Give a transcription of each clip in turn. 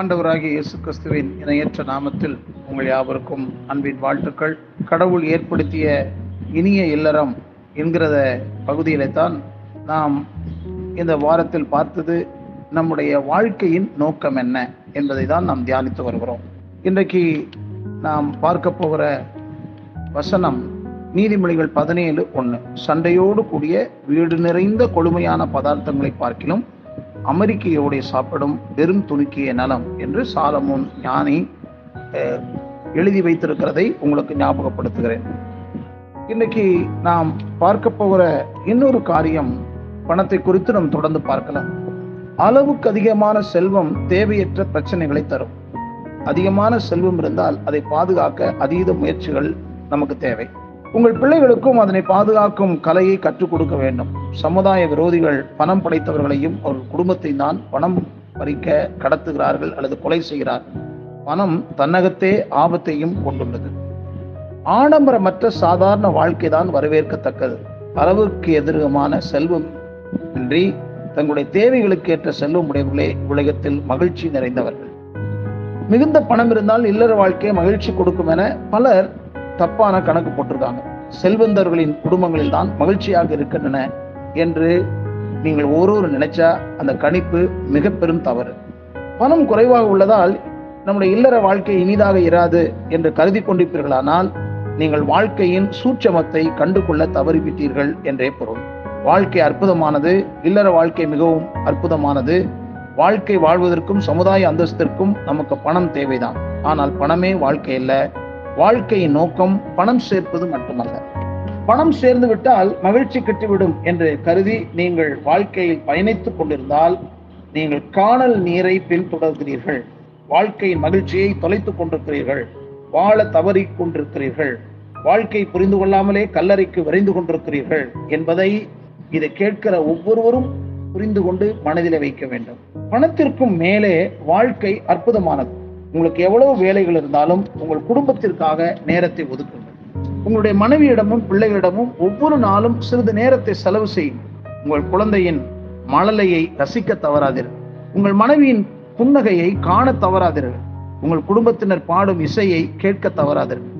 ஆண்டவராகிய இயேசு கிறிஸ்துவின் இணையற்ற நாமத்தில் உங்கள் யாவருக்கும் அன்பின் வாழ்த்துக்கள். கடவுள் ஏற்படுத்திய இனிய இல்லறம் என்கிறத பகுதியிலே தான் நாம் இந்த வாரத்தில் பார்த்தது நம்முடைய வாழ்க்கையின் நோக்கம் என்ன என்பதை தான் நாம் தியானித்து வருகிறோம். இன்றைக்கு நாம் பார்க்க போகிற வசனம் நீதிமொழிகள் பதினேழு ஒன்று சண்டையோடு கூடிய வீடு நிறைந்த கொடுமையான பதார்த்தங்களை பார்க்கிலும் அமெரிக்கையோடைய சாப்பிடும் வெறும் துணுக்கிய நலம் என்று சாலமோன் ஞானி அஹ், எழுதி வைத்திருக்கிறதை உங்களுக்கு ஞாபகப்படுத்துகிறேன். இன்னைக்கு நாம் பார்க்க போகிற இன்னொரு காரியம் பணத்தை குறித்து நாம் தொடர்ந்து பார்க்கலாம். அளவுக்கு அதிகமான செல்வம் தேவையற்ற பிரச்சனைகளை தரும். அதிகமான செல்வம் இருந்தால் அதை பாதுகாக்க அதீத முயற்சிகள் நமக்கு தேவை. உங்கள் பிள்ளைகளுக்கும் அதனை பாதுகாக்கும் கலையை கற்றுக் கொடுக்க வேண்டும். சமுதாய விரோதிகள் பணம் படைத்தவர்களையும் அவர்கள் குடும்பத்தை தான் பணம் பறிக்க கடத்துகிறார்கள் அல்லது கொலை செய்கிறார்கள் பணம் தன்னகத்தே ஆபத்தையும் கொண்டுள்ளது. ஆடம்பரமற்ற சாதாரண வாழ்க்கை தான் வரவேற்கத்தக்கது. அளவுக்கு எதிரகமான செல்வம் இன்றி தங்களுடைய தேவைகளுக்கு ஏற்ற செல்வம் உடையவர்களே உலகத்தில் மகிழ்ச்சி நிறைந்தவர்கள். மிகுந்த பணம் இருந்தால் இல்லற வாழ்க்கை மகிழ்ச்சி கொடுக்கும் என பலர் தப்பான கணக்கு போட்டிருக்காங்க. செல்வந்தர்களின் குடும்பங்களில் தான் மகிழ்ச்சியாக இருக்கின்றன என்று நீங்கள் ஒருவர் நினைச்சா அந்த கணிப்பு மிக பெரும் தவறு. பணம் குறைவாக உள்ளதால் நம்முடைய இல்லற வாழ்க்கை இனிதாக இராது என்று கருதி கொண்டிருப்பீர்களானால் நீங்கள் வாழ்க்கையின் சூட்சமத்தை கண்டுகொள்ள தவறிவிட்டீர்கள் என்றே பொருள். வாழ்க்கை அற்புதமானது இல்லற வாழ்க்கை மிகவும் அற்புதமானது. வாழ்க்கை வாழ்வதற்கும் சமுதாய அந்தஸ்திற்கும் நமக்கு பணம் தேவைதான். ஆனால் பணமே வாழ்க்கை இல்லை வாழ்க்கையின் நோக்கம் பணம் சேர்ப்பது மட்டுமல்ல. பணம் சேர்ந்து விட்டால் மகிழ்ச்சி கெட்டுவிடும் என்று கருதி நீங்கள் வாழ்க்கையில் பயணித்துக் கொண்டிருந்தால் நீங்கள் காணல் நீரை பின்தொடர்கிறீர்கள். வாழ்க்கையின் மகிழ்ச்சியை தொலைத்துக் கொண்டிருக்கிறீர்கள். வாழ தவறி கொண்டிருக்கிறீர்கள். வாழ்க்கை புரிந்து கொள்ளாமலே கல்லறைக்கு விரைந்து கொண்டிருக்கிறீர்கள் என்பதை இதை கேட்கிற ஒவ்வொருவரும் புரிந்து கொண்டு மனதில் வைக்க வேண்டும். பணத்திற்கும் மேலே வாழ்க்கை அற்புதமானது. உங்களுக்கு எவ்வளவு வேலைகள் இருந்தாலும் உங்கள் குடும்பத்திற்காக நேரத்தை ஒதுக்குங்கள். உங்களுடைய மனைவியிடமும் பிள்ளைகளிடமும் ஒவ்வொரு நாளும் சிறிது நேரத்தை செலவு செய்யுங்கள். உங்கள் குழந்தையின் மழலையை ரசிக்க தவறாதீர்கள். உங்கள் மனைவியின் புன்னகையை காண தவறாதீர்கள். உங்கள் குடும்பத்தினர் பாடும் இசையை கேட்க தவறாதீர்கள்.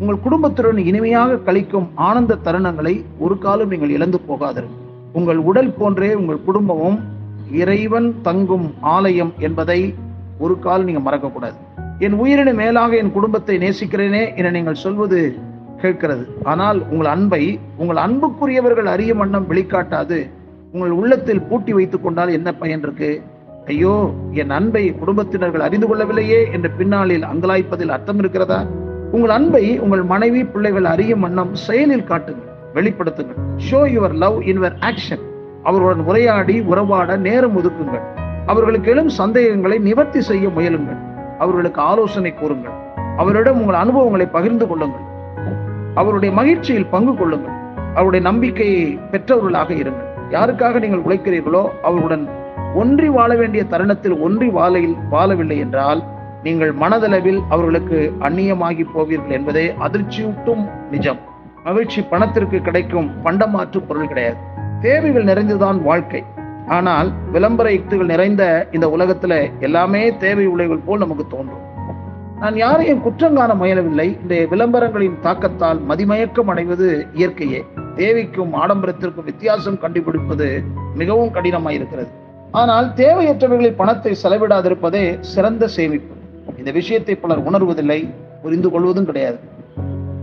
உங்கள் குடும்பத்துடன் இனிமையாக கழிக்கும் ஆனந்த தருணங்களை ஒரு காலம் நீங்கள் இழந்து போகாதீர்கள். உங்கள் உடல் போன்றே உங்கள் குடும்பமும் இறைவன் தங்கும் ஆலயம் என்பதை ஒரு கால் நீங்க மறக்கக்கூடாது. என் உயிரின மேலாக என் குடும்பத்தை நேசிக்கிறேனே என நீங்கள் சொல்வது கேட்கிறது. ஆனால் உங்கள் அன்பை உங்கள் அன்புக்குரியவர்கள் அறிய வண்ணம் வெளிக்காட்டாது. உங்கள் உள்ளத்தில் பூட்டி வைத்துக் கொண்டால் என்ன பயன் இருக்கு? ஐயோ என் அன்பை குடும்பத்தினர்கள் அறிந்து கொள்ளவில்லையே என்ற பின்னாளில் அங்கலாய்ப்பதில் அர்த்தம் இருக்கிறதா? உங்கள் அன்பை உங்கள் மனைவி பிள்ளைகள் அறியும் வண்ணம் செயலில் காட்டுங்கள் வெளிப்படுத்துங்கள். Show your love in your action அவர்களுடன் உரையாடி உறவாட நேரம் ஒதுக்குங்கள். அவர்களுக்கு எழும் சந்தேகங்களை நிவர்த்தி செய்ய முயலுங்கள். அவர்களுக்கு ஆலோசனை கூறுங்கள். அவரிடம் உங்கள் அனுபவங்களை பகிர்ந்து கொள்ளுங்கள். அவருடைய மகிழ்ச்சியில் பங்கு கொள்ளுங்கள். அவருடைய நம்பிக்கையை பெற்றவர்களாக இருங்கள். யாருக்காக நீங்கள் உழைக்கிறீர்களோ அவர்களுடன் ஒன்றி வாழ வேண்டிய தருணத்தில் ஒன்றி வாழையில் வாழவில்லை என்றால் நீங்கள் மனதளவில் அவர்களுக்கு அந்நியமாகி போவீர்கள் என்பதே அதிர்ச்சியூட்டும் நிஜம். மகிழ்ச்சி பணத்திற்கு கிடைக்கும் பண்டமாற்று பொருள் கிடையாது. தேவைகள் நிறைந்துதான் வாழ்க்கை. ஆனால் விளம்பர யுக்திகள் நிறைந்த இந்த உலகத்துல எல்லாமே தேவை உலைகள் போல் நமக்கு தோன்றும். நான் யாரையும் குற்றம் காண முயலவில்லை. இந்த விளம்பரங்களின் தாக்கத்தால் மதிமயக்கம் அடைவது இயற்கையே. தேவைக்கும் ஆடம்பரத்திற்கும் வித்தியாசம் கண்டுபிடிப்பது மிகவும் கடினமாயிருக்கிறது ஆனால் தேவையற்றவைகளில் பணத்தை செலவிடாதிருப்பதே சிறந்த சேமிப்பு. இந்த விஷயத்தை பலர் உணர்வதில்லை புரிந்து கொள்வதும் கிடையாது.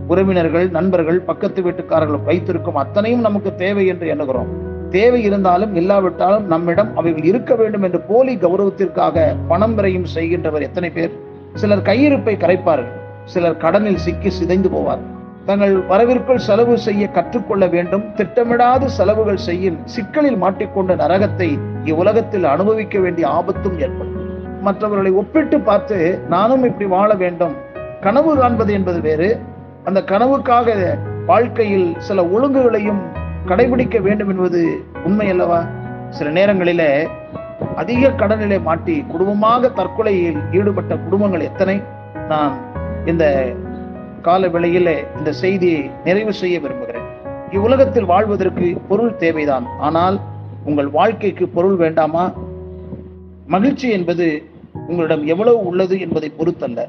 உறவினர்கள் நண்பர்கள் பக்கத்து வீட்டுக்காரர்கள் வைத்திருக்கும் அத்தனையும் நமக்கு தேவை என்று எண்ணுகிறோம். தேவை இருந்தாலும் இல்லாவிட்டாலும் நம்மிடம் அவைகள் இருக்க வேண்டும் என்று போலி கௌரவத்திற்காக பணம் விரையும் செய்கின்றவர் எத்தனை பேர்? சிலர் கையிருப்பை கரைப்பார்கள் சிலர் கடனில் சிக்கி சிதைந்து போவார்கள் தங்கள் வரவிற்குள் செலவு செய்ய கற்றுக்கொள்ள வேண்டும் திட்டமிடாத செலவுகள் செய்யும் சிக்கலில் மாட்டிக்கொண்ட நரகத்தை இவ்வுலகத்தில் அனுபவிக்க வேண்டிய ஆபத்தும் ஏற்படும். மற்றவர்களை ஒப்பிட்டு பார்த்து நானும் இப்படி வாழ வேண்டும். கனவு காண்பது என்பது வேறு. அந்த கனவுக்காக வாழ்க்கையில் சில ஒழுங்குகளையும் கடைபிடிக்க வேண்டும் என்பது உண்மை அல்லவா சில நேரங்களிலே அதிக கடனிலே மாட்டி குடும்பமாக தற்கொலையில் ஈடுபட்ட குடும்பங்கள் எத்தனை? நான் இந்த கால வேளையில இந்த செய்தியை நிறைவு செய்ய விரும்புகிறேன். இவ்வுலகத்தில் வாழ்வதற்கு பொருள் தேவைதான். ஆனால் உங்கள் வாழ்க்கைக்கு பொருள் வேண்டாமா? மகிழ்ச்சி என்பது உங்களிடம் எவ்வளவு உள்ளது என்பதை பொறுத்தல்ல.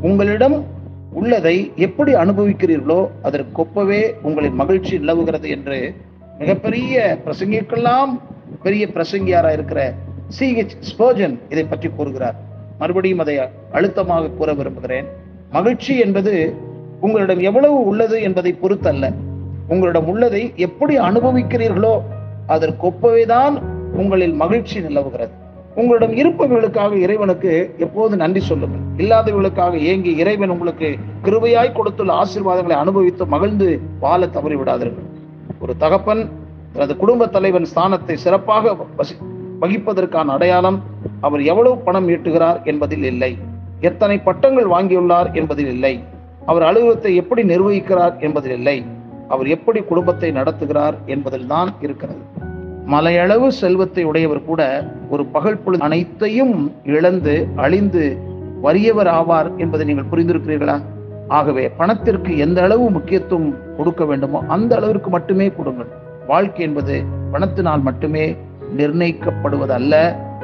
உங்களிடம் உள்ளதை எப்படி அனுபவிக்கிறீர்களோ அதற்கொப்பவே உங்களின் மகிழ்ச்சி நிலவுகிறது என்று மிகப்பெரிய பிரசங்கிக்கெல்லாம் பெரிய பிரசங்கியாரா இருக்கிற சி ஹெச் ஸ்போஜன் இதை பற்றி கூறுகிறார். மறுபடியும் அதை அழுத்தமாக கூற விரும்புகிறேன். மகிழ்ச்சி என்பது உங்களிடம் எவ்வளவு உள்ளது என்பதை பொறுத்தல்ல. உங்களிடம் உள்ளதை எப்படி அனுபவிக்கிறீர்களோ அதற்கொப்பவே தான் உங்களில் மகிழ்ச்சி நிலவுகிறது. உங்களிடம் இருப்பவர்களுக்காக இறைவனுக்கு எப்போது நன்றி சொல்லுங்கள். இல்லாதவர்களுக்காக ஏங்கி இறைவன் உங்களுக்கு கிருபையாய் கொடுத்துள்ள ஆசீர்வாதங்களை அனுபவித்து மகிழ்ந்து வாழ தவறி விடாதீர்கள் ஒரு தகப்பன் தனது குடும்ப தலைவன் ஸ்தானத்தை சிறப்பாக வசி வகிப்பதற்கான அடையாளம் அவர் எவ்வளவு பணம் ஈட்டுகிறார் என்பதில் இல்லை. எத்தனை பட்டங்கள் வாங்கியுள்ளார் என்பதில் இல்லை. அவர் அலுவலகத்தை எப்படி நிர்வகிக்கிறார் என்பதில் இல்லை. அவர் எப்படி குடும்பத்தை நடத்துகிறார் என்பதில் தான் இருக்கிறது. மலையளவு செல்வத்தை உடையவர் கூட ஒரு பகல் பொழுது அனைத்தையும் இழந்து அழிந்து வறியவர் ஆவார் என்பதை நீங்கள் புரிந்திருக்கிறீர்களா? ஆகவே பணத்திற்கு எந்த அளவு முக்கியத்துவம் கொடுக்க வேண்டுமோ அந்த அளவிற்கு மட்டுமே கொடுங்கள். வாழ்க்கை என்பது பணத்தினால் மட்டுமே நிர்ணயிக்கப்படுவதல்ல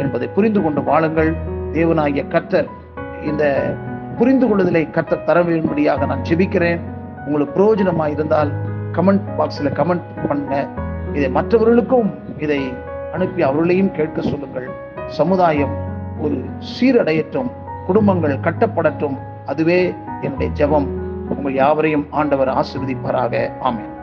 என்பதை புரிந்து கொண்டு வாழுங்கள். தேவனாகிய கர்த்தர் இந்த புரிந்து கொள்ளுதலை கர்த்தர் தர வேண்டும்படியாக நான் ஜெபிக்கிறேன். உங்களுக்கு பிரயோஜனமாக இருந்தால் கமெண்ட் பாக்ஸில் கமெண்ட் பண்ண. இதை மற்றவர்களுக்கும் இதை அனுப்பி அவர்களையும் கேட்க சொல்லுங்கள். சமுதாயம் ஒரு சீரடையற்றும் குடும்பங்கள் கட்டப்படட்டும். அதுவே என்னுடைய ஜெபம். உங்கள் யாவரையும் ஆண்டவர் ஆசிர்வதிப்பாராக. ஆமேன்.